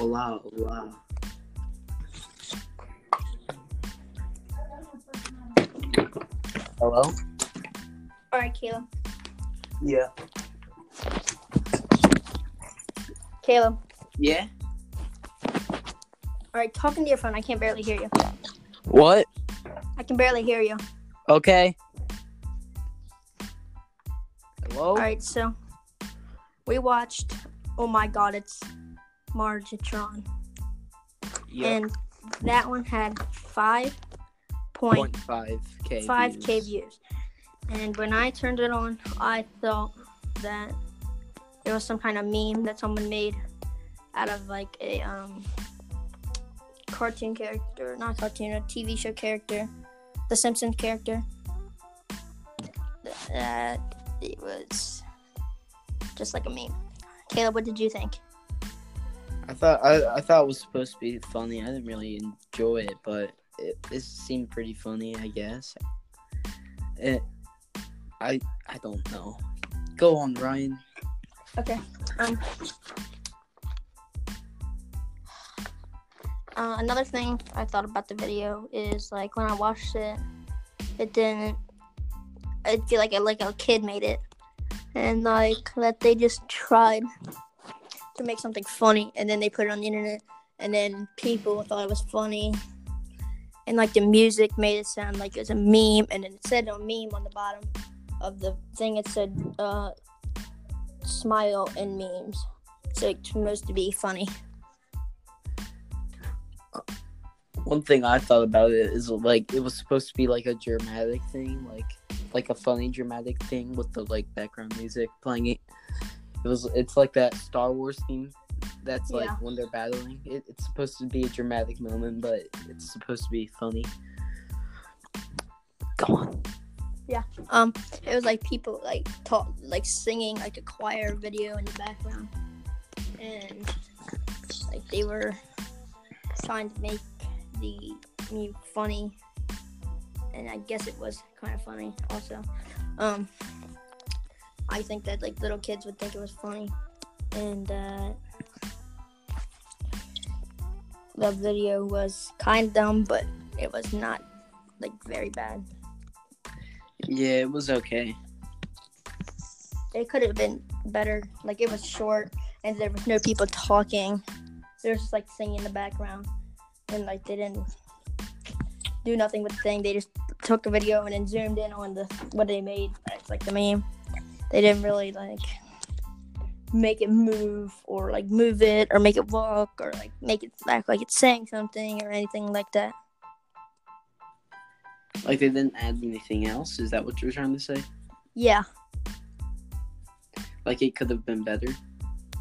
Hola, hola. Hello? All right, Caleb. Yeah. Caleb. Yeah? All right, talking to your phone. I can't barely hear you. What? I can barely hear you. Okay. Hello? All right, so we watched. Oh my God, it's Margitron, Yeah. and that one had five point Point five K. five k views. And when I turned it on, I thought that it was some kind of meme that someone made out of like a um cartoon character, not cartoon, a TV show character, the Simpsons character. That it was just like a meme. Caleb, what did you think? I thought I, I thought it was supposed to be funny. I didn't really enjoy it, but it, it seemed pretty funny, I guess. It, I I don't know. Go on, Ryan. Okay. Um. Uh, another thing I thought about the video is like when I watched it, it didn't. I feel like it, like a kid made it, and like that they just tried to make something funny, and then they put it on the internet, and then people thought it was funny, and like the music made it sound like it was a meme, and then it said a meme on the bottom of the thing. It said uh, smile and memes. So it's supposed to be funny. One thing I thought about it is like it was supposed to be like a dramatic thing, like like a funny dramatic thing with the like background music playing it. It was it's like that Star Wars theme that's like Yeah. when they're battling. It, it's supposed to be a dramatic moment, but it's supposed to be funny. Go on. Yeah. Um, it was like people like talk, like singing like a choir video in the background, and like they were trying to make the meme funny, and I guess it was kind of funny also. Um, I think that like little kids would think it was funny, and uh, the video was kind of dumb, but it was not like very bad. Yeah, it was okay. it could have been better. Like it was short and there was no people talking. There was just like singing in the background, and like they didn't do nothing with the thing. They just took a video and then zoomed in on the what they made. It's like the meme. They didn't really like make it move or like move it or make it walk or like make it act like it's saying something or anything like that. Like they didn't add anything else. Is that what you're trying to say? Yeah, Like it could have been better.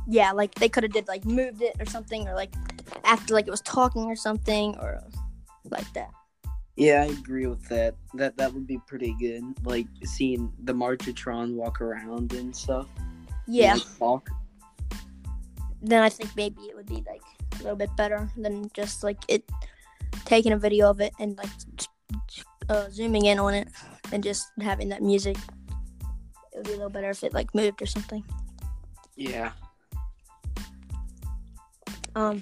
yeah. Like they could have did like moved it or something or like acted like it was talking or something or like that. Yeah, I agree with that. That that would be pretty good. Like seeing the Marchitron walk around and stuff. and, Yeah. like, talk. Then I think maybe it would be like a little bit better than just like it taking a video of it and like uh, zooming in on it and just having that music. It would be a little better if it like moved or something. Yeah. Um.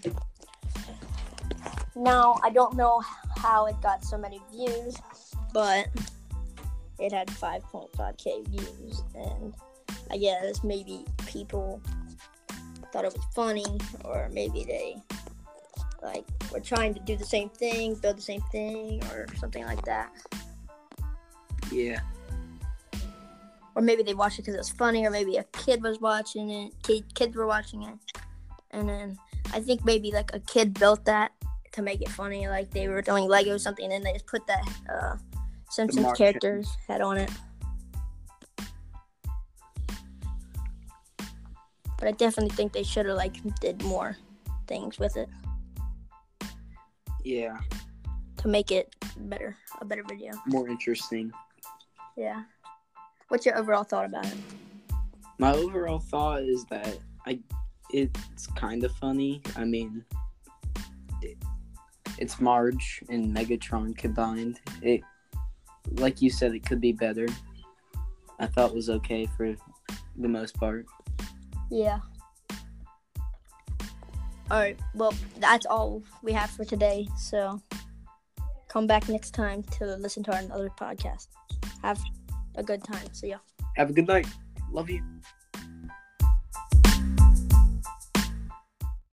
Now I don't know how it got so many views, but it had 5.5k views, and I guess maybe people thought it was funny, or maybe they like were trying to do the same thing, build the same thing, or something like that. Yeah. Or maybe they watched it because it was funny, or maybe a kid was watching it. Kid, kids were watching it, and then I think maybe like a kid built that to make it funny. Like they were doing Lego or something, and they just put that uh, Simpsons character's head on it. But I definitely think they should have like did more things with it Yeah. to make it better, a better video. More interesting. Yeah. What's your overall thought about it? My overall thought is that I it's kind of funny. I mean, it's Marge and Megatron combined. It, like you said, it could be better. I thought it was okay for the most part. Yeah. All right. Well, that's all we have for today. So come back next time to listen to our other podcast. Have a good time. See ya. Have a good night. Love you.